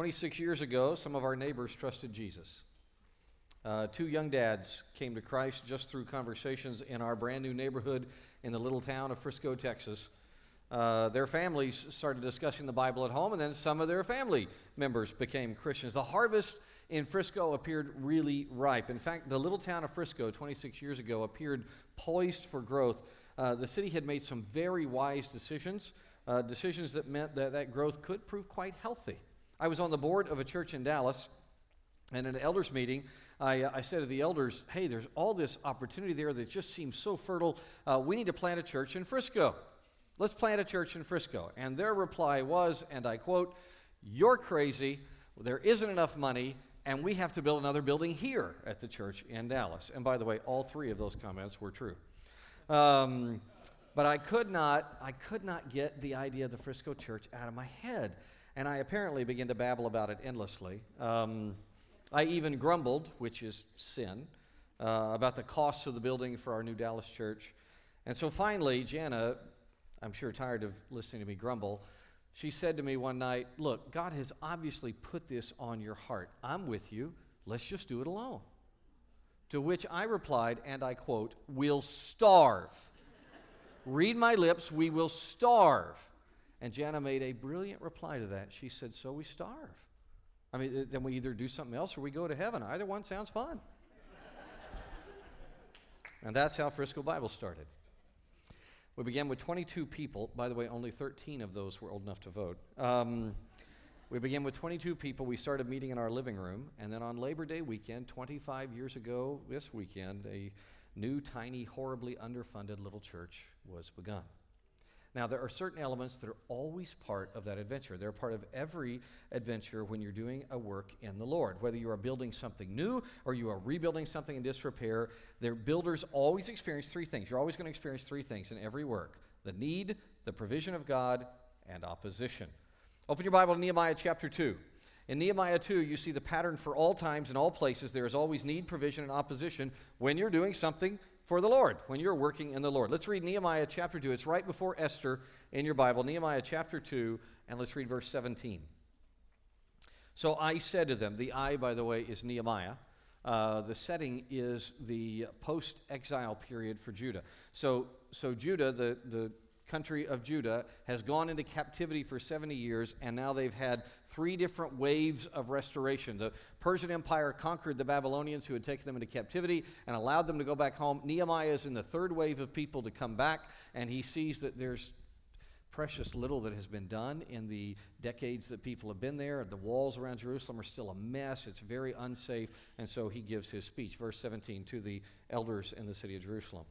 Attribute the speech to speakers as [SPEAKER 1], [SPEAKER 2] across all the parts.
[SPEAKER 1] 26 years ago, some of our neighbors trusted Jesus. Uh, two young dads came to Christ just through conversations in our brand new neighborhood in the little town of Frisco, Texas. Uh, their families started discussing the Bible at home, and then some of their family members became Christians. The harvest in Frisco appeared really ripe. In fact, the little town of Frisco, 26 years ago, appeared poised for growth. Uh, the city had made some very wise decisions, uh, decisions that meant that that growth could prove quite healthy. I was on the board of a church in Dallas, and in an elders meeting, I, uh, I said to the elders, Hey, there's all this opportunity there that just seems so fertile. Uh, we need to plant a church in Frisco. Let's plant a church in Frisco. And their reply was, and I quote, You're crazy. There isn't enough money, and we have to build another building here at the church in Dallas. And by the way, all three of those comments were true. Um, but I could not, I could not get the idea of the Frisco church out of my head. And I apparently began to babble about it endlessly. Um, I even grumbled, which is sin, uh, about the costs of the building for our new Dallas church. And so finally, Jana I'm sure tired of listening to me grumble, she said to me one night, Look, God has obviously put this on your heart. I'm with you. Let's just do it alone. To which I replied, and I quote, We'll starve. Read my lips, we will starve. And Jana made a brilliant reply to that. She said, So we starve. I mean, then we either do something else or we go to heaven. Either one sounds fun. and that's how Frisco Bible started. We began with 22 people. By the way, only 13 of those were old enough to vote. Um, we began with 22 people. We started meeting in our living room. And then on Labor Day weekend, 25 years ago this weekend, a new, tiny, horribly underfunded little church was begun. Now, there are certain elements that are always part of that adventure. They're part of every adventure when you're doing a work in the Lord. Whether you are building something new or you are rebuilding something in disrepair, their builders always experience three things. You're always going to experience three things in every work the need, the provision of God, and opposition. Open your Bible to Nehemiah chapter 2. In Nehemiah 2, you see the pattern for all times and all places. There is always need, provision, and opposition when you're doing something for the Lord, when you're working in the Lord. Let's read Nehemiah chapter 2. It's right before Esther in your Bible. Nehemiah chapter 2, and let's read verse 17. So I said to them, the I, by the way, is Nehemiah. Uh, the setting is the post exile period for Judah. So, so Judah, the, the country of Judah has gone into captivity for 70 years, and now they've had three different waves of restoration. The Persian Empire conquered the Babylonians who had taken them into captivity and allowed them to go back home. Nehemiah is in the third wave of people to come back, and he sees that there's precious little that has been done in the decades that people have been there. The walls around Jerusalem are still a mess, it's very unsafe, and so he gives his speech, verse 17, to the elders in the city of Jerusalem.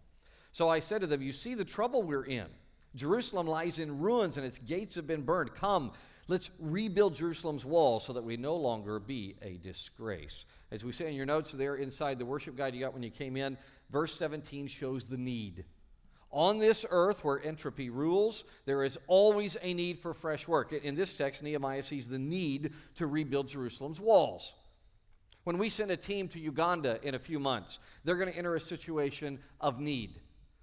[SPEAKER 1] So I said to them, You see the trouble we're in. Jerusalem lies in ruins and its gates have been burned. Come, let's rebuild Jerusalem's wall so that we no longer be a disgrace. As we say in your notes there inside the worship guide you got when you came in, verse 17 shows the need. On this earth where entropy rules, there is always a need for fresh work. In this text, Nehemiah sees the need to rebuild Jerusalem's walls. When we send a team to Uganda in a few months, they're going to enter a situation of need.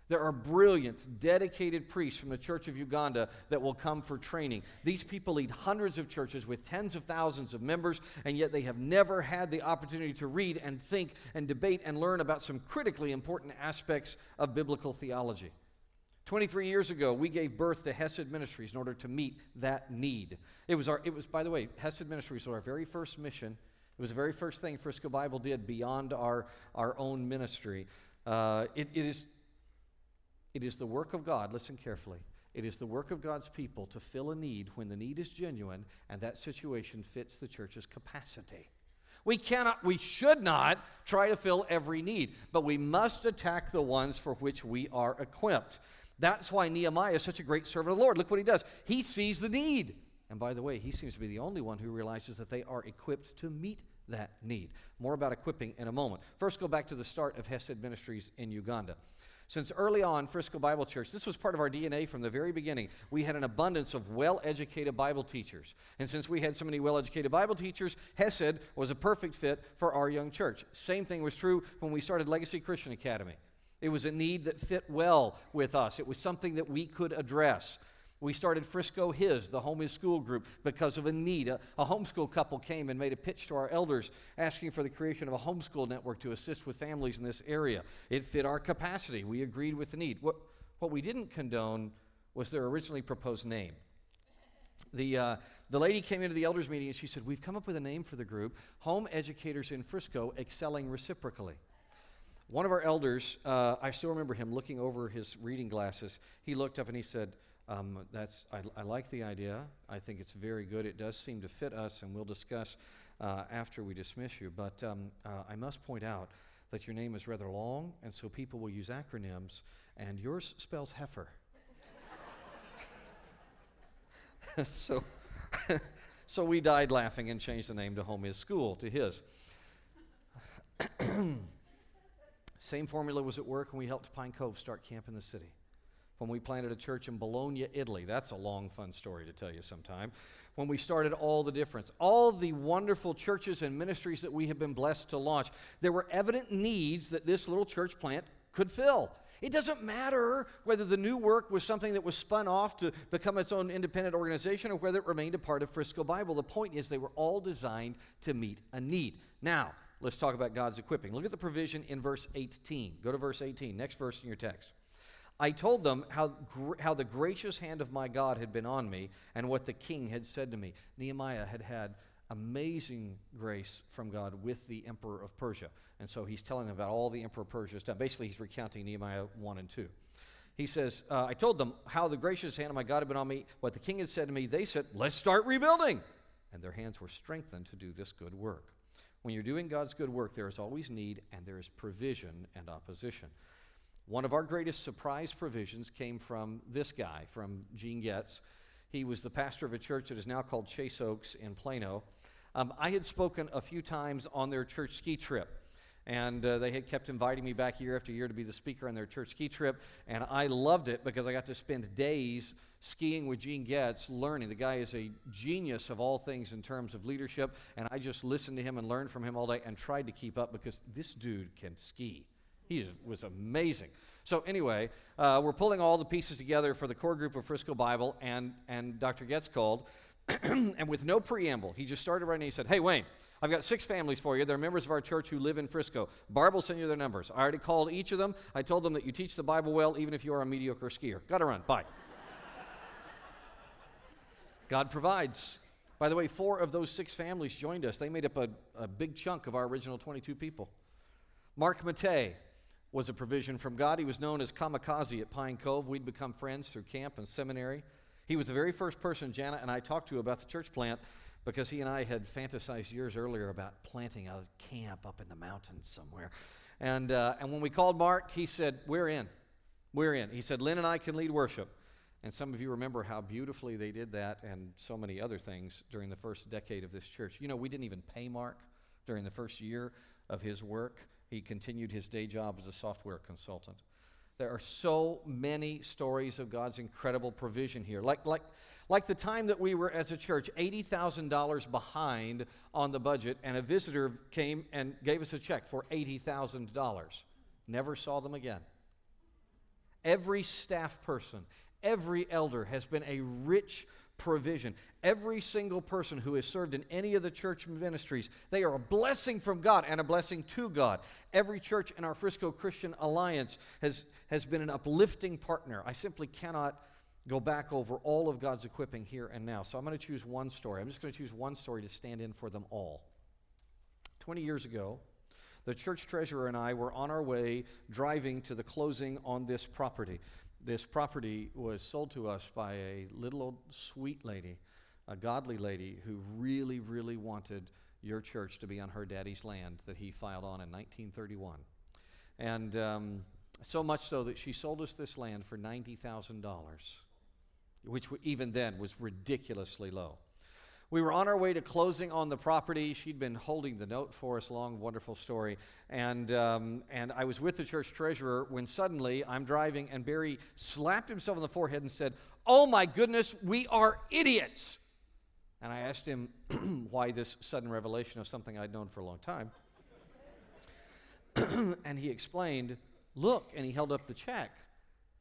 [SPEAKER 1] There are brilliant, dedicated priests from the Church of Uganda that will come for training. These people lead hundreds of churches with tens of thousands of members, and yet they have never had the opportunity to read and think and debate and learn about some critically important aspects of biblical theology. 23 years ago, we gave birth to Hesed Ministries in order to meet that need. It was, our, it was by the way, Hesed Ministries was our very first mission. It was the very first thing Frisco Bible did beyond our, our own ministry. Uh, it, it is it is the work of God, listen carefully. It is the work of God's people to fill a need when the need is genuine and that situation fits the church's capacity. We cannot, we should not try to fill every need, but we must attack the ones for which we are equipped. That's why Nehemiah is such a great servant of the Lord. Look what he does. He sees the need. And by the way, he seems to be the only one who realizes that they are equipped to meet that need. More about equipping in a moment. First, go back to the start of Hesed Ministries in Uganda. Since early on, Frisco Bible Church, this was part of our DNA from the very beginning. We had an abundance of well educated Bible teachers. And since we had so many well educated Bible teachers, Hesed was a perfect fit for our young church. Same thing was true when we started Legacy Christian Academy. It was a need that fit well with us, it was something that we could address. We started Frisco His, the Home is School group, because of a need. A, a, homeschool couple came and made a pitch to our elders asking for the creation of a homeschool network to assist with families in this area. It fit our capacity. We agreed with the need. What, what we didn't condone was their originally proposed name. The, uh, the lady came into the elders meeting and she said, We've come up with a name for the group Home Educators in Frisco Excelling Reciprocally. One of our elders, uh, I still remember him looking over his reading glasses. He looked up and he said, um, that's, I, I, like the idea. I think it's very good. It does seem to fit us, and we'll discuss uh, after we dismiss you. But um, uh, I must point out that your name is rather long, and so people will use acronyms, and yours spells heifer. so, so we died laughing and changed the name to Home Is School to his. Same formula was at work when we helped Pine Cove start camp in the city when we planted a church in Bologna, Italy. That's a long, fun story to tell you sometime. When we started All the Difference, all the wonderful churches and ministries that we have been blessed to launch, there were evident needs that this little church plant could fill. It doesn't matter whether the new work was something that was spun off to become its own independent organization or whether it remained a part of Frisco Bible. The point is, they were all designed to meet a need. Now, let's talk about God's equipping. Look at the provision in verse 18. Go to verse 18, next verse in your text. I told them how, how the gracious hand of my God had been on me and what the king had said to me. Nehemiah had had amazing grace from God with the emperor of Persia. And so he's telling them about all the emperor of Persia has done. Basically, he's recounting Nehemiah 1 and 2. He says, uh, I told them how the gracious hand of my God had been on me, what the king had said to me. They said, Let's start rebuilding. And their hands were strengthened to do this good work. When you're doing God's good work, there is always need and there is provision and opposition. One of our greatest surprise provisions came from this guy, from Gene Getz. He was the pastor of a church that is now called Chase Oaks in Plano. Um, I had spoken a few times on their church ski trip. And uh, they had kept inviting me back year after year to be the speaker on their church ski trip. And I loved it because I got to spend days skiing with Gene Getz, learning. The guy is a genius of all things in terms of leadership. And I just listened to him and learned from him all day and tried to keep up because this dude can ski. He was amazing. So, anyway, uh, we're pulling all the pieces together for the core group of Frisco Bible, and, and Dr. Getz called. and with no preamble, he just started writing. He said, Hey, Wayne, I've got six families for you. They're members of our church who live in Frisco. Barb will send you their numbers. I already called each of them. I told them that you teach the Bible well, even if you are a mediocre skier. Got to run. Bye. God provides. By the way, four of those six families joined us. They made up a, a big chunk of our original 22 people. Mark Matei, was a provision from God. He was known as Kamikaze at Pine Cove. We'd become friends through camp and seminary. He was the very first person Janet and I talked to about the church plant because he and I had fantasized years earlier about planting a camp up in the mountains somewhere. And, uh, and when we called Mark, he said, We're in. We're in. He said, Lynn and I can lead worship. And some of you remember how beautifully they did that and so many other things during the first decade of this church. You know, we didn't even pay Mark during the first year of his work. He continued his day job as a software consultant. There are so many stories of God's incredible provision here. Like, like, like the time that we were as a church $80,000 behind on the budget, and a visitor came and gave us a check for $80,000. Never saw them again. Every staff person, every elder has been a rich provision. Every single person who has served in any of the church ministries, they are a blessing from God and a blessing to God. Every church in our Frisco Christian Alliance has, has been an uplifting partner. I simply cannot go back over all of God's equipping here and now. So I'm going to choose one story. I'm just going to choose one story to stand in for them all. 20 years ago, the church treasurer and I were on our way driving to the closing on this property this property was sold to us by a little old sweet lady, a godly lady who really, really wanted your church to be on her daddy's land that he filed on in 1931. And um, so much so that she sold us this land for $90,000, which even then was ridiculously low. We were on our way to closing on the property. She'd been holding the note for us, long, wonderful story. And, um, and I was with the church treasurer when suddenly I'm driving and Barry slapped himself on the forehead and said, Oh my goodness, we are idiots. And I asked him why this sudden revelation of something I'd known for a long time. and he explained, Look, and he held up the check.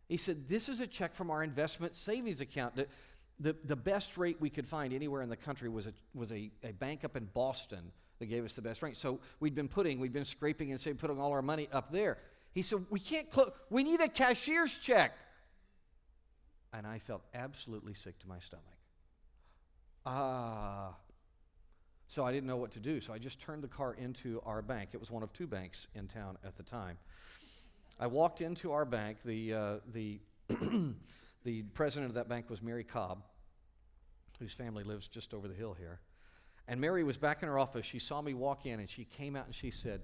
[SPEAKER 1] He said, This is a check from our investment savings account. The, the, best rate we could find anywhere in the country was, a, was a, a bank up in Boston that gave us the best rate. So we'd been putting, we'd been scraping and saying, putting all our money up there. He said, We can't close, we need a cashier's check. And I felt absolutely sick to my stomach. Ah. So I didn't know what to do. So I just turned the car into our bank. It was one of two banks in town at the time. I walked into our bank. The, uh, the, the president of that bank was Mary Cobb, whose family lives just over the hill here. And Mary was back in her office. She saw me walk in and she came out and she said,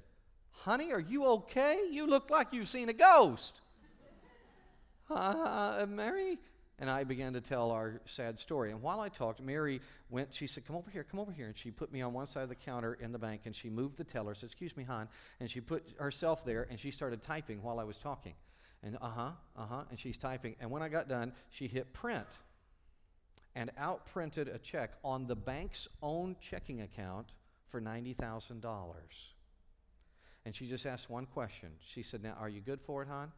[SPEAKER 1] Honey, are you okay? You look like you've seen a ghost. Uh, Mary? And I began to tell our sad story. And while I talked, Mary went, she said, Come over here, come over here. And she put me on one side of the counter in the bank and she moved the teller, said, Excuse me, hon. And she put herself there and she started typing while I was talking. And uh huh, uh huh. And she's typing. And when I got done, she hit print and outprinted a check on the bank's own checking account for $90,000. And she just asked one question. She said, Now, are you good for it, hon?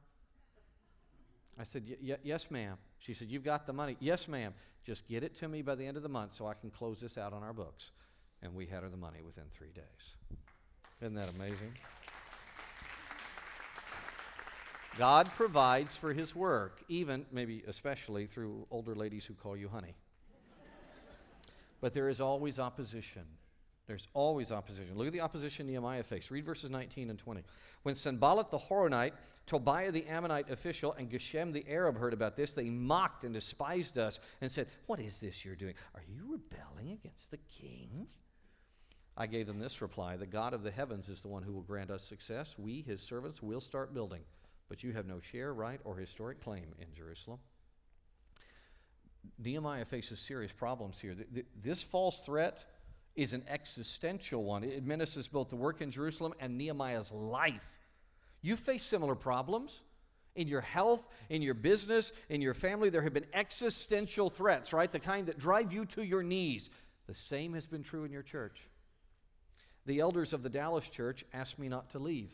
[SPEAKER 1] I said, Yes, ma'am. She said, You've got the money. Yes, ma'am. Just get it to me by the end of the month so I can close this out on our books. And we had her the money within three days. Isn't that amazing? God provides for his work, even, maybe especially, through older ladies who call you honey. but there is always opposition. There's always opposition. Look at the opposition Nehemiah faced. Read verses 19 and 20. When Sanballat the Horonite, Tobiah the Ammonite official, and Geshem the Arab heard about this, they mocked and despised us and said, What is this you're doing? Are you rebelling against the king? I gave them this reply The God of the heavens is the one who will grant us success. We, his servants, will start building, but you have no share, right, or historic claim in Jerusalem. Nehemiah faces serious problems here. This false threat is an existential one. It administers both the work in Jerusalem and Nehemiah's life. You face similar problems in your health, in your business, in your family. There have been existential threats, right? The kind that drive you to your knees. The same has been true in your church. The elders of the Dallas church asked me not to leave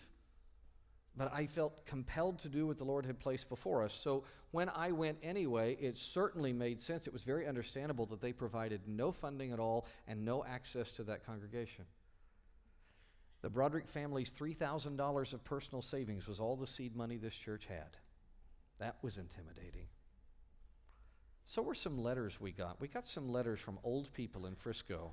[SPEAKER 1] but I felt compelled to do what the Lord had placed before us. So when I went anyway, it certainly made sense. It was very understandable that they provided no funding at all and no access to that congregation. The Braudrick family's $3,000 of personal savings was all the seed money this church had. That was intimidating. So were some letters we got. We got some letters from old people in Frisco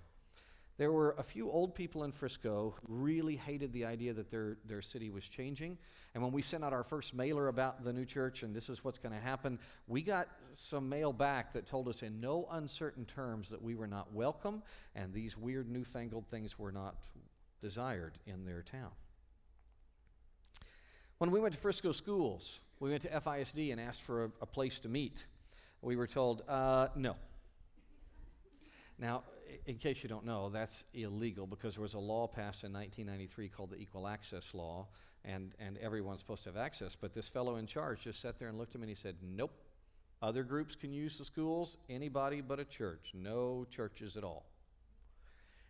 [SPEAKER 1] there were a few old people in Frisco who really hated the idea that their, their city was changing. And when we sent out our first mailer about the new church and this is what's going to happen, we got some mail back that told us in no uncertain terms that we were not welcome and these weird newfangled things were not desired in their town. When we went to Frisco schools, we went to FISD and asked for a, a place to meet. We were told, uh, no. Now, in case you don't know, that's illegal because there was a law passed in 1993 called the Equal Access Law, and, and everyone's supposed to have access. But this fellow in charge just sat there and looked at me and he said, Nope. Other groups can use the schools, anybody but a church. No churches at all.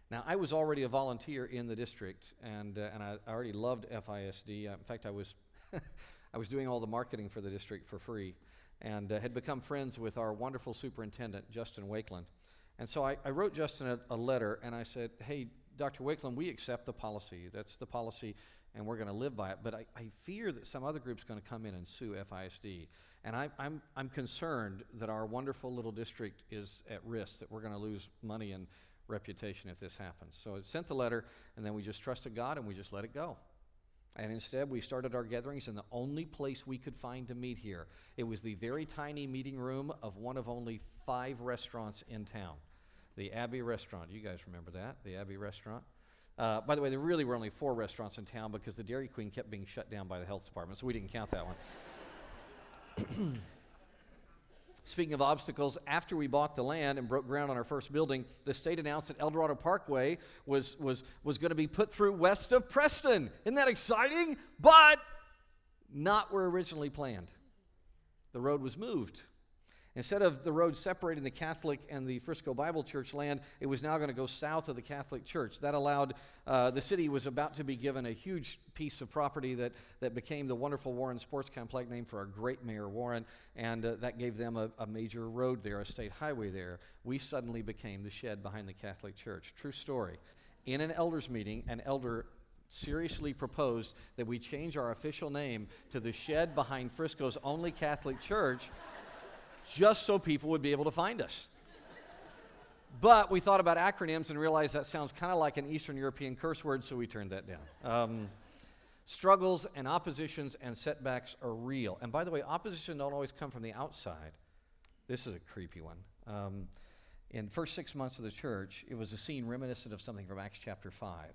[SPEAKER 1] Now, I was already a volunteer in the district, and, uh, and I, already loved FISD. Uh, in fact, I was, I was doing all the marketing for the district for free and uh, had become friends with our wonderful superintendent, Justin Wakeland. And so I, I wrote Justin a, a, letter and I said, hey, Dr. Wakeland, we accept the policy. That's the policy and we're going to live by it. But I, I fear that some other group's going to come in and sue FISD. And I, I'm, I'm concerned that our wonderful little district is at risk, that we're going to lose money and reputation if this happens. So I sent the letter and then we just trusted God and we just let it go. And instead, we started our gatherings in the only place we could find to meet here. It was the very tiny meeting room of one of only five restaurants in town the Abbey Restaurant. You guys remember that? The Abbey Restaurant? Uh, by the way, there really were only four restaurants in town because the Dairy Queen kept being shut down by the health department, so we didn't count that one. Speaking of obstacles, after we bought the land and broke ground on our first building, the state announced that Eldorado Parkway was, was, was going to be put through west of Preston. Isn't that exciting? But not where originally planned. The road was moved. Instead of the road separating the Catholic and the Frisco Bible Church land, it was now going to go south of the Catholic Church. That allowed uh, the city was about to be given a huge piece of property that, that became the wonderful Warren Sports Complex, named for our great Mayor Warren, and uh, that gave them a, a major road there, a state highway there. We suddenly became the shed behind the Catholic Church. True story. In an elders meeting, an elder seriously proposed that we change our official name to the shed behind Frisco's only Catholic church just so people would be able to find us. But we thought about acronyms and realized that sounds kind of like an Eastern European curse word, so we turned that down. Um, struggles and oppositions and setbacks are real. And by the way, opposition don't always come from the outside. This is a creepy one. Um, in first six months of the church, it was a scene reminiscent of something from Acts chapter 5.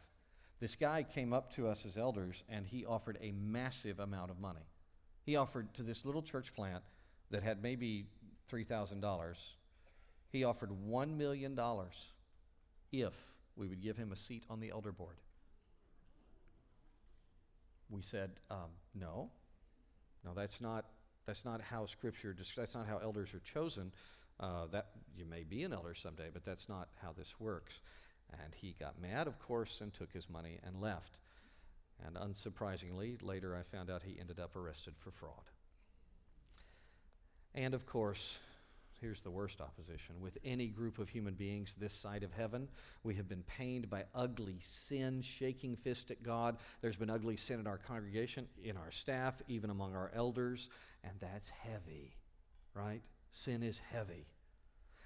[SPEAKER 1] This guy came up to us as elders and he offered a massive amount of money. He offered to this little church plant that had maybe $3,000, he offered $1 million if we would give him a seat on the elder board. We said, um, no. No, that's not, that's not how Scripture, that's not how elders are chosen. Uh, that you may be an elder someday, but that's not how this works. And he got mad, of course, and took his money and left. And unsurprisingly, later I found out he ended up arrested for fraud. And of course, here's the worst opposition. With any group of human beings this side of heaven, we have been pained by ugly sin, shaking fist at God. There's been ugly sin in our congregation, in our staff, even among our elders, and that's heavy, right? Sin is heavy.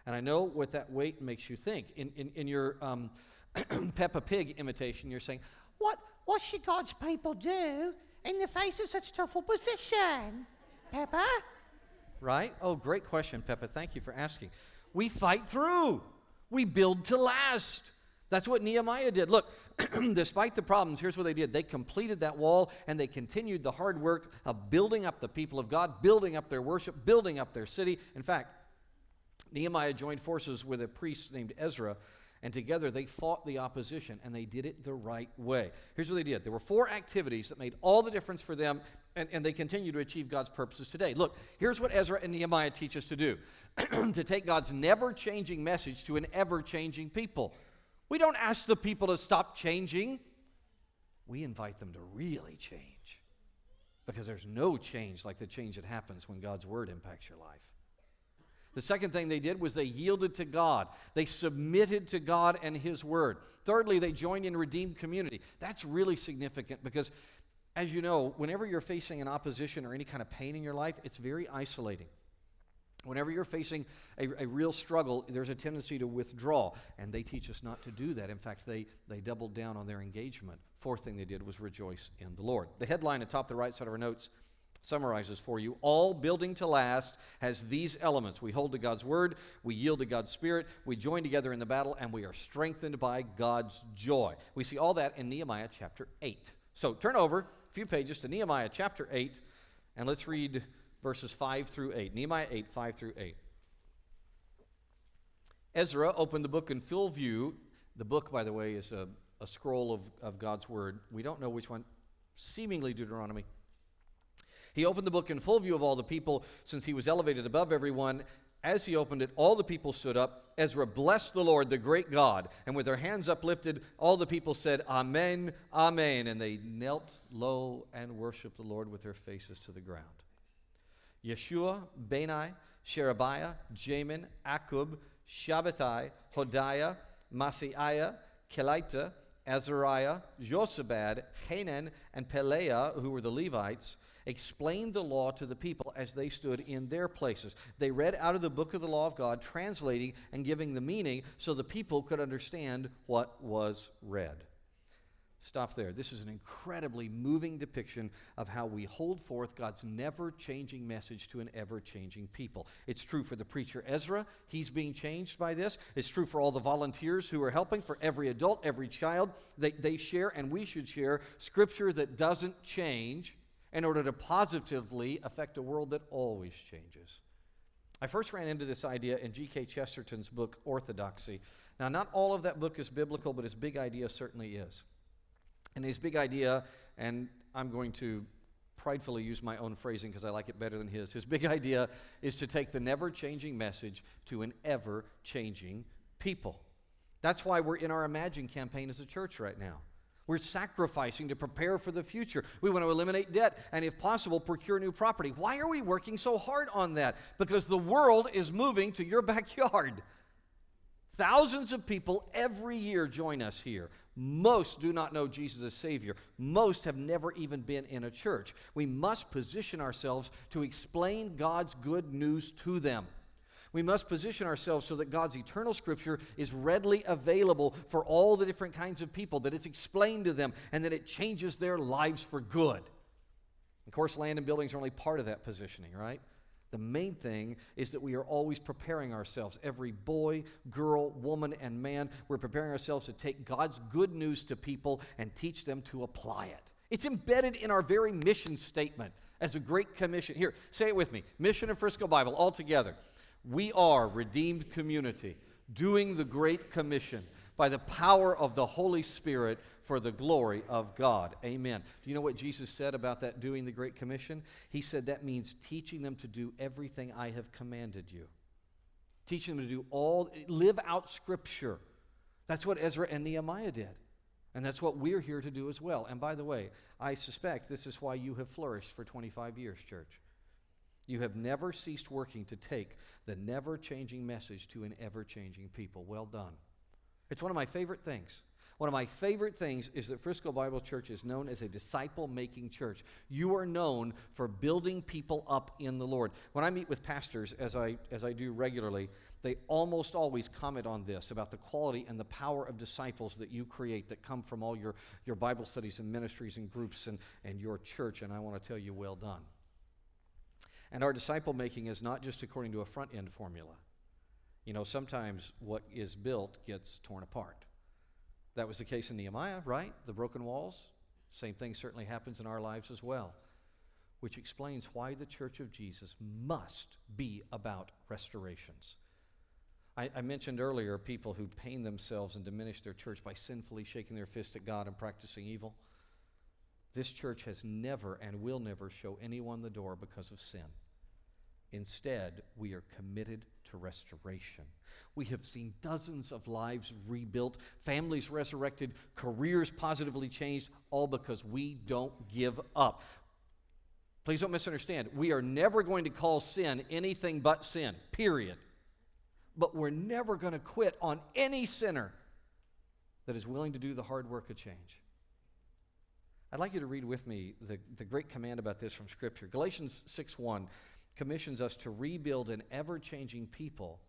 [SPEAKER 1] And I know what that weight makes you think. In, in, in your um, Peppa Pig imitation, you're saying,
[SPEAKER 2] What, what should God's people do in the face of such tough opposition? Peppa?
[SPEAKER 1] Right? Oh, great question, Peppa. Thank you for asking. We fight through, we build to last. That's what Nehemiah did. Look, despite the problems, here's what they did. They completed that wall and they continued the hard work of building up the people of God, building up their worship, building up their city. In fact, Nehemiah joined forces with a priest named Ezra and together they fought the opposition, and they did it the right way. Here's what they did there were four activities that made all the difference for them, and, and they continue to achieve God's purposes today. Look, here's what Ezra and Nehemiah teach us to do to take God's never changing message to an ever changing people. We don't ask the people to stop changing, we invite them to really change. Because there's no change like the change that happens when God's word impacts your life. The second thing they did was they yielded to God. They submitted to God and His Word. Thirdly, they joined in redeemed community. That's really significant because, as you know, whenever you're facing an opposition or any kind of pain in your life, it's very isolating. Whenever you're facing a, a, real struggle, there's a tendency to withdraw, and they teach us not to do that. In fact, they, they doubled down on their engagement. Fourth thing they did was rejoice in the Lord. The headline atop the right side of our notes summarizes for you. All building to last has these elements. We hold to God's word, we yield to God's spirit, we join together in the battle, and we are strengthened by God's joy. We see all that in Nehemiah chapter 8. So turn over a few pages to Nehemiah chapter 8, and let's read verses 5 through 8. Nehemiah 8, 5 through 8. Ezra opened the book in full view. The book, by the way, is a, a scroll of, of God's word. We don't know which one, seemingly Deuteronomy. He opened the book in full view of all the people, since he was elevated above everyone. As he opened it, all the people stood up. Ezra blessed the Lord, the great God, and with their hands uplifted, all the people said, Amen, Amen. And they knelt low and worshiped the Lord with their faces to the ground. Yeshua, Bani, Sherebiah, Jamin, Akkub, Shabbethai, Hodiah, Maaseiah, Kelita, Azariah, Jozabad, Hanan, and Pelaiah, who were the Levites, explained the law to the people as they stood in their places. They read out of the book of the law of God, translating and giving the meaning so the people could understand what was read. Stop there. This is an incredibly moving depiction of how we hold forth God's never changing message to an ever changing people. It's true for the preacher Ezra. He's being changed by this. It's true for all the volunteers who are helping, for every adult, every child. They, they share, and we should share, scripture that doesn't change in order to positively affect a world that always changes. I first ran into this idea in G.K. Chesterton's book, Orthodoxy. Now, not all of that book is biblical, but his big idea certainly is. And his big idea, and I'm going to pridefully use my own phrasing because I like it better than his. His big idea is to take the never changing message to an ever changing people. That's why we're in our Imagine campaign as a church right now. We're sacrificing to prepare for the future. We want to eliminate debt and, if possible, procure new property. Why are we working so hard on that? Because the world is moving to your backyard. Thousands of people every year join us here. Most do not know Jesus as Savior. Most have never even been in a church. We must position ourselves to explain God's good news to them. We must position ourselves so that God's eternal scripture is readily available for all the different kinds of people, that it's explained to them, and that it changes their lives for good. Of course, land and buildings are only part of that positioning, right? The main thing is that we are always preparing ourselves. Every boy, girl, woman, and man, we're preparing ourselves to take God's good news to people and teach them to apply it. It's embedded in our very mission statement as a great commission. Here, say it with me Mission of Frisco Bible, all together. We are redeemed community doing the Great Commission by the power of the Holy Spirit for the glory of God. Amen. Do you know what Jesus said about that doing the Great Commission? He said that means teaching them to do everything I have commanded you. Teaching them to do all, live out Scripture. That's what Ezra and Nehemiah did. And that's what we're here to do as well. And by the way, I suspect this is why you have flourished for 25 years, church. You have never ceased working to take the never changing message to an ever changing people. Well done. It's one of my favorite things. One of my favorite things is that Frisco Bible Church is known as a disciple making church. You are known for building people up in the Lord. When I meet with pastors, as I, as I do regularly, they almost always comment on this about the quality and the power of disciples that you create that come from all your, your Bible studies and ministries and groups and, and your church. And I want to tell you, well done. And our disciple making is not just according to a front end formula. You know, sometimes what is built gets torn apart. That was the case in Nehemiah, right? The broken walls. Same thing certainly happens in our lives as well, which explains why the church of Jesus must be about restorations. I, I, mentioned earlier people who pain themselves and diminish their church by sinfully shaking their fist at God and practicing evil. This church has never and will never show anyone the door because of sin. Instead, we are committed to restoration. We have seen dozens of lives rebuilt, families resurrected, careers positively changed, all because we don't give up. Please don't misunderstand. We are never going to call sin anything but sin, period. But we're never going to quit on any sinner that is willing to do the hard work of change. I'd like you to read with me the, the great command about this from Scripture. Galatians 6 1 commissions us to rebuild an ever changing people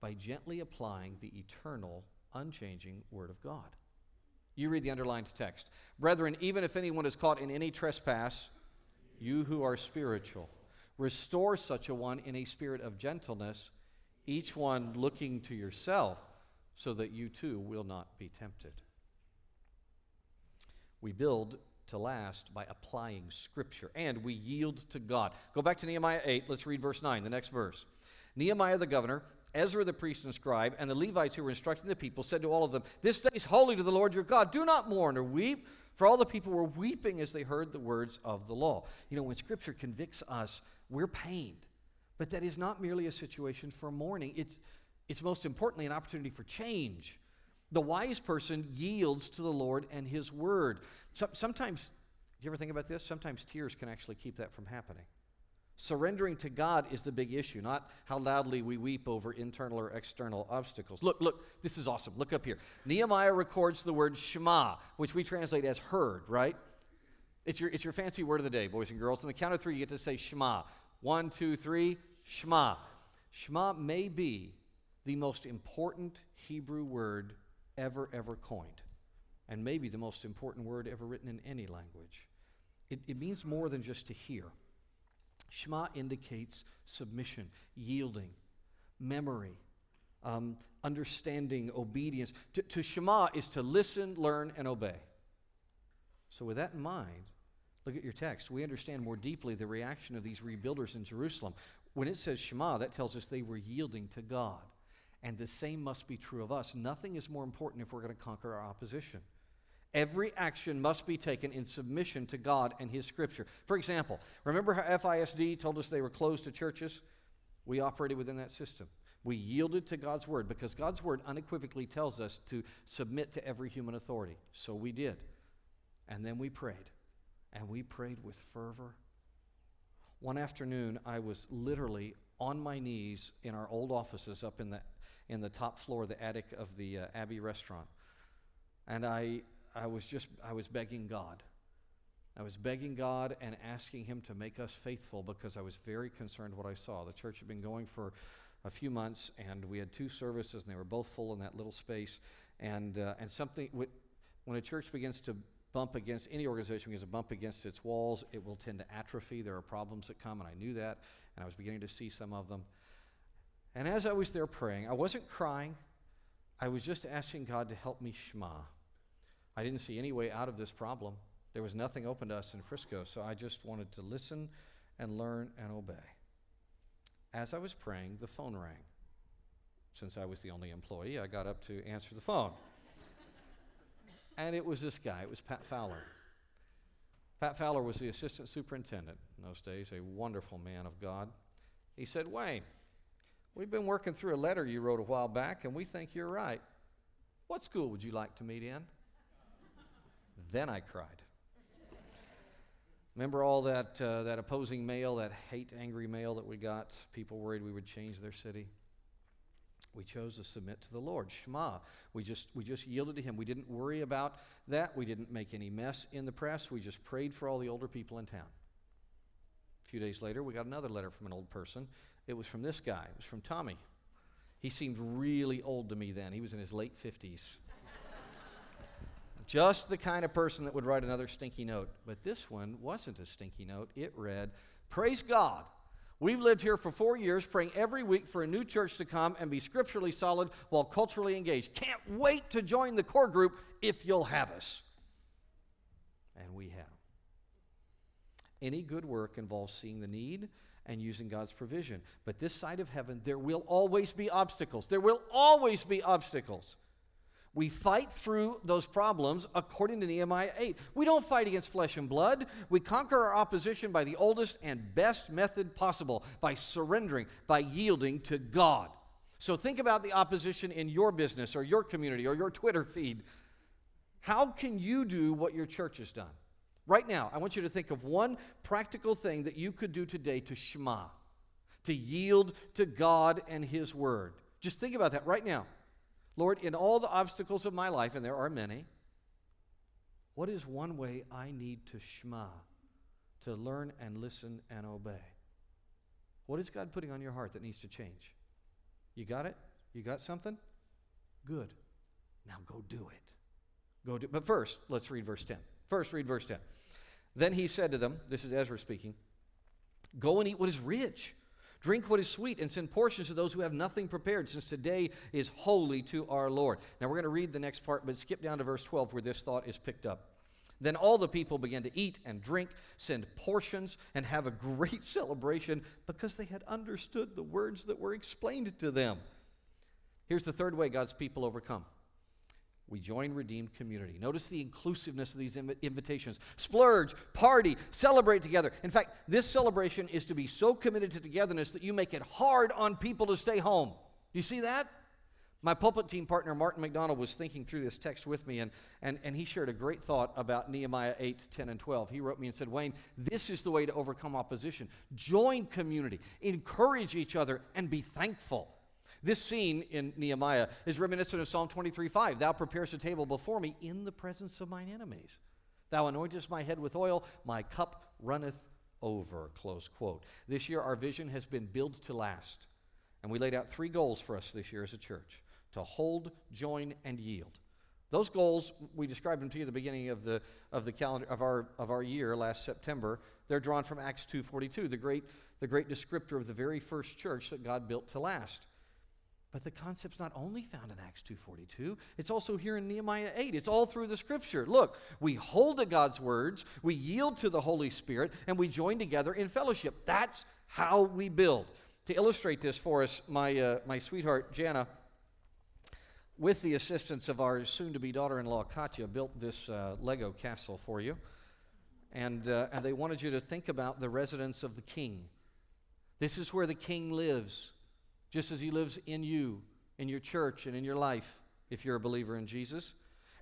[SPEAKER 1] by gently applying the eternal, unchanging Word of God. You read the underlined text. Brethren, even if anyone is caught in any trespass, you who are spiritual, restore such a one in a spirit of gentleness, each one looking to yourself, so that you too will not be tempted. We build to last by applying Scripture, and we yield to God. Go back to Nehemiah 8. Let's read verse 9, the next verse. Nehemiah the governor, Ezra the priest and scribe, and the Levites who were instructing the people said to all of them, This day is holy to the Lord your God. Do not mourn or weep. For all the people were weeping as they heard the words of the law. You know, when Scripture convicts us, we're pained. But that is not merely a situation for mourning, it's, it's most importantly an opportunity for change. The wise person yields to the Lord and His word. So, sometimes, you ever think about this? Sometimes tears can actually keep that from happening. Surrendering to God is the big issue, not how loudly we weep over internal or external obstacles. Look, look, this is awesome. Look up here. Nehemiah records the word Shema, which we translate as heard, right? It's your, it's your fancy word of the day, boys and girls. On the count of three, you get to say Shema. One, two, three, Shema. Shema may be the most important Hebrew word ever, ever coined, and maybe the most important word ever written in any language. It, it means more than just to hear. Shema indicates submission, yielding, memory, um, understanding, obedience. To, to Shema is to listen, learn, and obey. So, with that in mind, look at your text. We understand more deeply the reaction of these rebuilders in Jerusalem. When it says Shema, that tells us they were yielding to God. And the same must be true of us. Nothing is more important if we're going to conquer our opposition. Every action must be taken in submission to God and His Scripture. For example, remember how FISD told us they were closed to churches? We operated within that system. We yielded to God's Word because God's Word unequivocally tells us to submit to every human authority. So we did. And then we prayed. And we prayed with fervor. One afternoon, I was literally on my knees in our old offices up in the, in the top floor, the attic of the uh, Abbey restaurant. And I, I was just, I was begging God. I was begging God and asking Him to make us faithful because I was very concerned what I saw. The church had been going for a few months, and we had two services, and they were both full in that little space. And, uh, and something, when a church begins to bump against, any organization begins to bump against its walls, it will tend to atrophy. There are problems that come, and I knew that, and I was beginning to see some of them. And as I was there praying, I wasn't crying, I was just asking God to help me shema. I didn't see any way out of this problem. There was nothing open to us in Frisco, so I just wanted to listen and learn and obey. As I was praying, the phone rang. Since I was the only employee, I got up to answer the phone. and it was this guy, it was Pat Fowler. Pat Fowler was the assistant superintendent in those days, a wonderful man of God. He said, Wayne, we've been working through a letter you wrote a while back, and we think you're right. What school would you like to meet in? then I cried. Remember all that, uh, that opposing mail, that hate angry mail that we got? People worried we would change their city. We chose to submit to the Lord, Shema. We just, we just yielded to Him. We didn't worry about that. We didn't make any mess in the press. We just prayed for all the older people in town. A few days later, we got another letter from an old person. It was from this guy, it was from Tommy. He seemed really old to me then. He was in his late 50s. Just the kind of person that would write another stinky note. But this one wasn't a stinky note. It read, Praise God. We've lived here for four years, praying every week for a new church to come and be scripturally solid while culturally engaged. Can't wait to join the core group if you'll have us. And we have. Any good work involves seeing the need and using God's provision. But this side of heaven, there will always be obstacles. There will always be obstacles. We fight through those problems according to Nehemiah 8. We don't fight against flesh and blood. We conquer our opposition by the oldest and best method possible by surrendering, by yielding to God. So think about the opposition in your business or your community or your Twitter feed. How can you do what your church has done? Right now, I want you to think of one practical thing that you could do today to Shema, to yield to God and His Word. Just think about that right now. Lord, in all the obstacles of my life, and there are many, what is one way I need to shema, to learn and listen and obey? What is God putting on your heart that needs to change? You got it? You got something? Good. Now go do it. Go do But first, let's read verse 10. First, read verse 10. Then he said to them, this is Ezra speaking, Go and eat what is rich Drink what is sweet and send portions to those who have nothing prepared, since today is holy to our Lord. Now we're going to read the next part, but skip down to verse 12 where this thought is picked up. Then all the people began to eat and drink, send portions, and have a great celebration because they had understood the words that were explained to them. Here's the third way God's people overcome we join redeemed community. Notice the inclusiveness of these inv- invitations. Splurge, party, celebrate together. In fact, this celebration is to be so committed to togetherness that you make it hard on people to stay home. Do you see that? My pulpit team partner, Martin McDonald, was thinking through this text with me, and, and, and he shared a great thought about Nehemiah 8, 10, and 12. He wrote me and said, Wayne, this is the way to overcome opposition. Join community, encourage each other, and be thankful. This scene in Nehemiah is reminiscent of Psalm 23 5. Thou preparest a table before me in the presence of mine enemies. Thou anointest my head with oil, my cup runneth over. Close quote. This year, our vision has been built to last. And we laid out three goals for us this year as a church to hold, join, and yield. Those goals, we described them to you at the beginning of the, of the calendar of our, of our year last September. They're drawn from Acts 2.42, the great, the great descriptor of the very first church that God built to last. But the concept's not only found in Acts 2:42, it's also here in Nehemiah 8. It's all through the scripture. Look, we hold to God's words, we yield to the Holy Spirit, and we join together in fellowship. That's how we build. To illustrate this for us, my, uh, my sweetheart Jana with the assistance of our soon to be daughter in law, Katya, built this uh, Lego castle for you. And, uh, and they wanted you to think about the residence of the king. This is where the king lives, just as he lives in you, in your church, and in your life, if you're a believer in Jesus.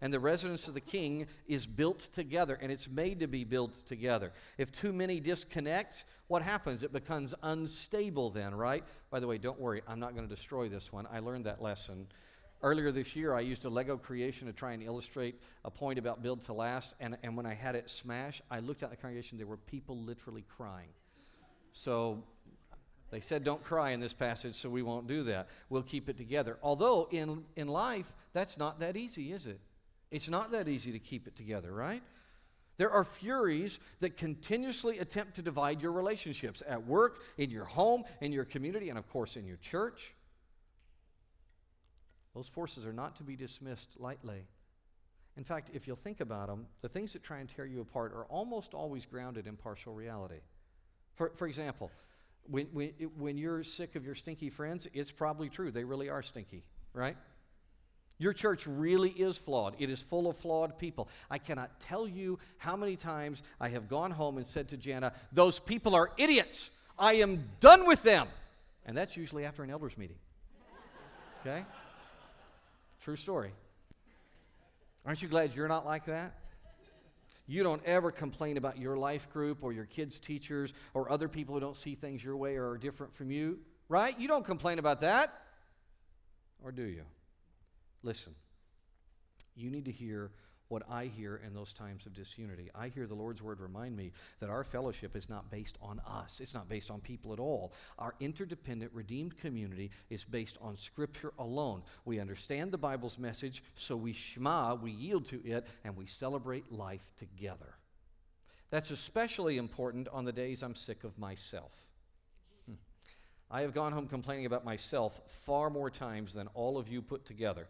[SPEAKER 1] And the residence of the king is built together, and it's made to be built together. If too many disconnect, what happens? It becomes unstable, then, right? By the way, don't worry, I'm not going to destroy this one. I learned that lesson Earlier this year, I used a Lego creation to try and illustrate a point about build to last. And, and when I had it smash, I looked at the congregation, there were people literally crying. So they said, don't cry in this passage, so we won't do that. We'll keep it together. Although in, in life, that's not that easy, is it? It's not that easy to keep it together, right? There are furies that continuously attempt to divide your relationships at work, in your home, in your community, and of course in your church. Those forces are not to be dismissed lightly. In fact, if you'll think about them, the things that try and tear you apart are almost always grounded in partial reality. For, for example, when, when, when you're sick of your stinky friends, it's probably true. They really are stinky, right? Your church really is flawed. It is full of flawed people. I cannot tell you how many times I have gone home and said to Jana, Those people are idiots. I am done with them. And that's usually after an elders meeting. Okay? True story. Aren't you glad you're not like that? You don't ever complain about your life group or your kids' teachers or other people who don't see things your way or are different from you, right? You don't complain about that. Or do you? Listen, you need to hear what I hear in those times of disunity. I hear the Lord's word remind me that our fellowship is not based on us, it's not based on people at all. Our interdependent, redeemed community is based on Scripture alone. We understand the Bible's message, so we shema, we yield to it, and we celebrate life together. That's especially important on the days I'm sick of myself. Hmm. I have gone home complaining about myself far more times than all of you put together.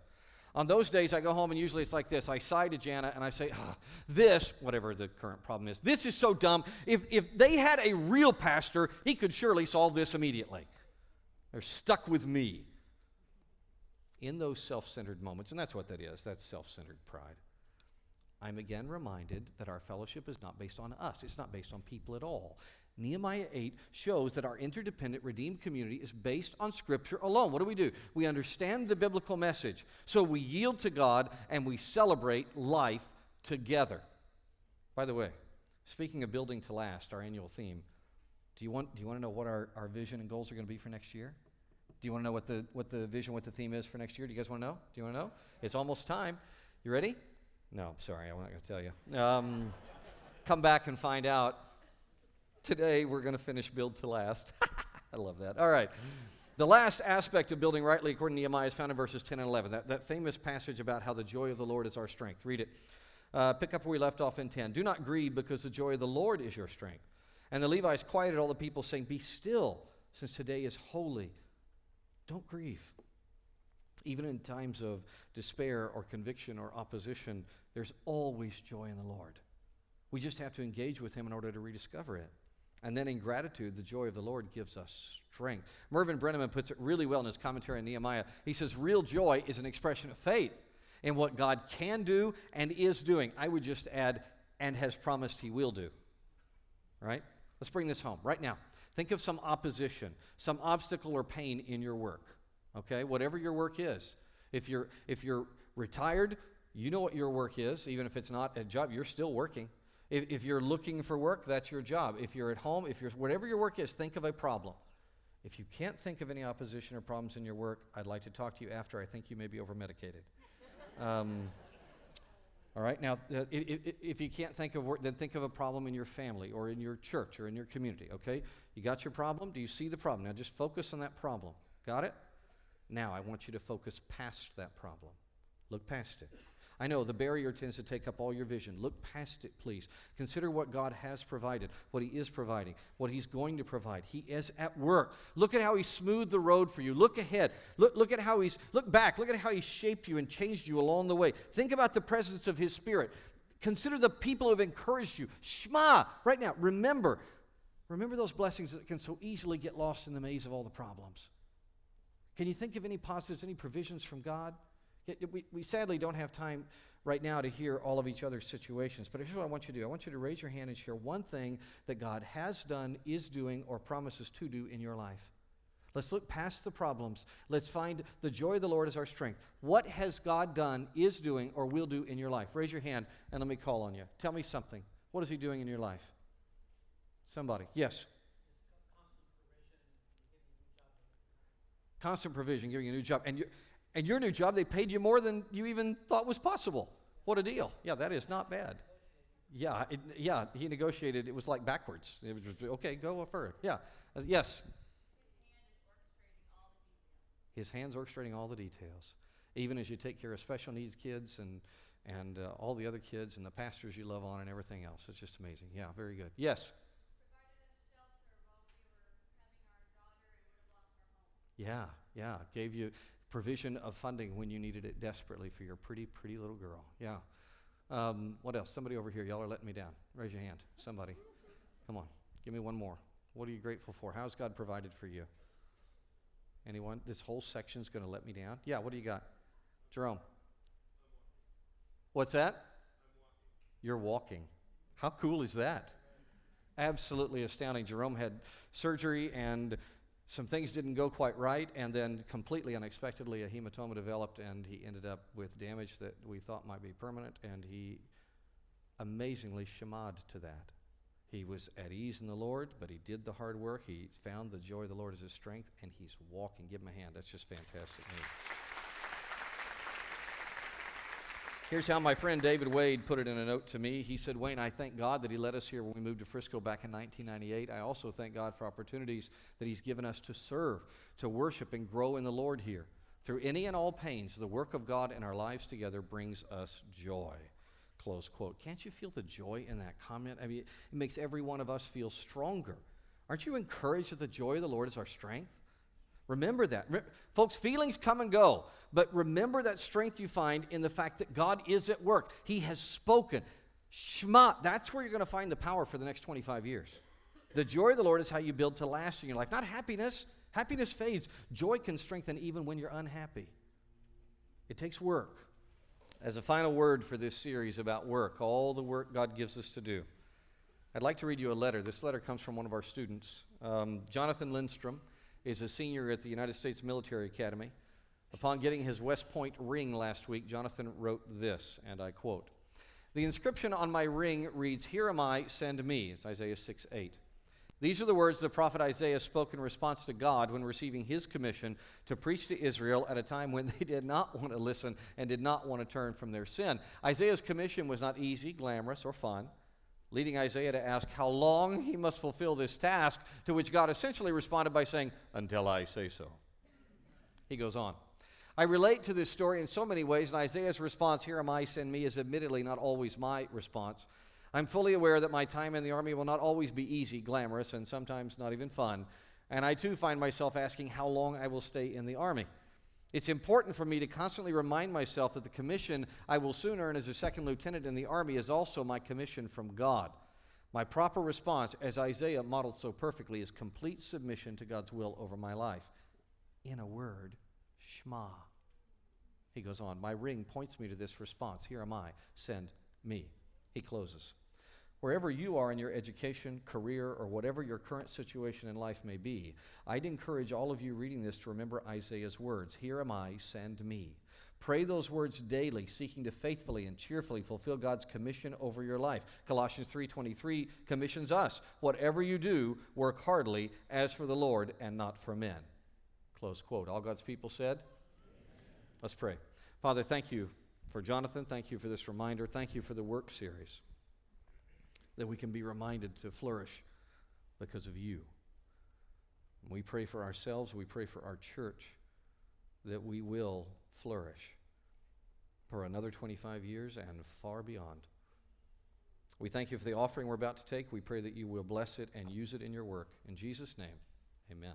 [SPEAKER 1] On those days, I go home and usually it's like this. I sigh to Jana and I say, oh, This, whatever the current problem is, this is so dumb. If, if they had a real pastor, he could surely solve this immediately. They're stuck with me. In those self centered moments, and that's what that is that's self centered pride. I'm again reminded that our fellowship is not based on us. It's not based on people at all. Nehemiah 8 shows that our interdependent, redeemed community is based on Scripture alone. What do we do? We understand the biblical message. So we yield to God and we celebrate life together. By the way, speaking of building to last, our annual theme, do you want, do you want to know what our, our vision and goals are going to be for next year? Do you want to know what the, what the vision, what the theme is for next year? Do you guys want to know? Do you want to know? It's almost time. You ready? No, I'm sorry, I'm not going to tell you. Um, come back and find out Today, we're going to finish build to last. I love that. All right. The last aspect of building rightly according to Nehemiah is found in verses 10 and 11. That, that famous passage about how the joy of the Lord is our strength. Read it. Uh, pick up where we left off in 10. Do not grieve because the joy of the Lord is your strength. And the Levites quieted all the people, saying, Be still, since today is holy. Don't grieve. Even in times of despair or conviction or opposition, there's always joy in the Lord. We just have to engage with Him in order to rediscover it. And then in gratitude, the joy of the Lord gives us strength. Mervin Breneman puts it really well in his commentary on Nehemiah. He says, Real joy is an expression of faith in what God can do and is doing. I would just add, and has promised he will do. Right? Let's bring this home right now. Think of some opposition, some obstacle or pain in your work. Okay? Whatever your work is. If you're, if you're retired, you know what your work is. Even if it's not a job, you're still working. If, if you're looking for work, that's your job. If you're at home, if you're whatever your work is, think of a problem. If you can't think of any opposition or problems in your work, I'd like to talk to you after. I think you may be over medicated. Um, all right, now, uh, if, if, you can't think of work, then think of a problem in your family or in your church or in your community, okay? You got your problem? Do you see the problem? Now, just focus on that problem. Got it? Now, I want you to focus past that problem. Look past it. I know the barrier tends to take up all your vision. Look past it, please. Consider what God has provided, what He is providing, what He's going to provide. He is at work. Look at how He smoothed the road for you. Look ahead. Look, look at how He's, look back. Look at how He shaped you and changed you along the way. Think about the presence of His Spirit. Consider the people who have encouraged you. Shema, right now, remember. Remember those blessings that can so easily get lost in the maze of all the problems. Can you think of any positives, any provisions from God? We, we sadly don't have time right now to hear all of each other's situations, but here's what I want you to do I want you to raise your hand and share one thing that God has done, is doing, or promises to do in your life. Let's look past the problems. Let's find the joy of the Lord as our strength. What has God done, is doing, or will do in your life? Raise your hand and let me call on you. Tell me something. What is He doing in your life? Somebody. Yes. Constant provision, giving you a new job. And, you, and your new job, they paid you more than you even thought was possible. What a deal. Yeah, that is not bad. Yeah, it, yeah, he negotiated. It was like backwards. It was okay, go further. Yeah. Uh, yes. His hands orchestrating all the details. Even as you take care of special needs kids and, and uh, all the other kids and the pastors you love on and everything else. It's just amazing. Yeah, very good. Yes. Yeah, yeah. Gave you provision of funding when you needed it desperately for your pretty, pretty little girl. Yeah. Um, what else? Somebody over here. Y'all are letting me down. Raise your hand. Somebody. Come on. Give me one more. What are you grateful for? How's God provided for you? Anyone? This whole section's going to let me down? Yeah, what do you got? Jerome. What's that? You're walking. How cool is that? Absolutely astounding. Jerome had surgery and some things didn't go quite right, and then completely unexpectedly, a hematoma developed, and he ended up with damage that we thought might be permanent, and he amazingly shamad to that. He was at ease in the Lord, but he did the hard work. He found the joy of the Lord as his strength, and he's walking. Give him a hand. That's just fantastic. Here's how my friend David Wade put it in a note to me. He said, Wayne, I thank God that He led us here when we moved to Frisco back in 1998. I also thank God for opportunities that He's given us to serve, to worship, and grow in the Lord here. Through any and all pains, the work of God in our lives together brings us joy. Close quote. Can't you feel the joy in that comment? I mean, it makes every one of us feel stronger. Aren't you encouraged that the joy of the Lord is our strength? Remember that. Re- folks, feelings come and go, but remember that strength you find in the fact that God is at work. He has spoken. Shema, that's where you're going to find the power for the next 25 years. The joy of the Lord is how you build to last in your life, not happiness. Happiness fades. Joy can strengthen even when you're unhappy. It takes work. As a final word for this series about work, all the work God gives us to do, I'd like to read you a letter. This letter comes from one of our students, um, Jonathan Lindstrom is a senior at the United States Military Academy. Upon getting his West Point ring last week, Jonathan wrote this, and I quote The inscription on my ring reads, Here am I, send me. It's Isaiah 6 8. These are the words the prophet Isaiah spoke in response to God when receiving his commission to preach to Israel at a time when they did not want to listen and did not want to turn from their sin. Isaiah's commission was not easy, glamorous, or fun leading Isaiah to ask how long he must fulfill this task, to which God essentially responded by saying, Until I say so. He goes on. I relate to this story in so many ways, and Isaiah's response, Here am I, send me, is admittedly not always my response. I'm fully aware that my time in the army will not always be easy, glamorous, and sometimes not even fun. And I too find myself asking how long I will stay in the army. It's important for me to constantly remind myself that the commission I will soon earn as a second lieutenant in the Army is also my commission from God. My proper response, as Isaiah modeled so perfectly, is complete submission to God's will over my life. In a word, Shema. He goes on, My ring points me to this response. Here am I, send me. He closes. Wherever you are in your education, career, or whatever your current situation in life may be, I'd encourage all of you reading this to remember Isaiah's words Here am I, send me. Pray those words daily, seeking to faithfully and cheerfully fulfill God's commission over your life. Colossians 3:23 commissions us, whatever you do, work heartily as for the Lord and not for men. Close quote. All God's people said? Let's pray. Father, thank you for Jonathan. Thank you for this reminder. Thank you for the work series that we can be reminded to flourish because of you. We pray for ourselves, we pray for our church that we will flourish for another 25 years and far beyond. We thank you for the offering we're about to take. We pray that you will bless it and use it in your work. In Jesus' name, amen.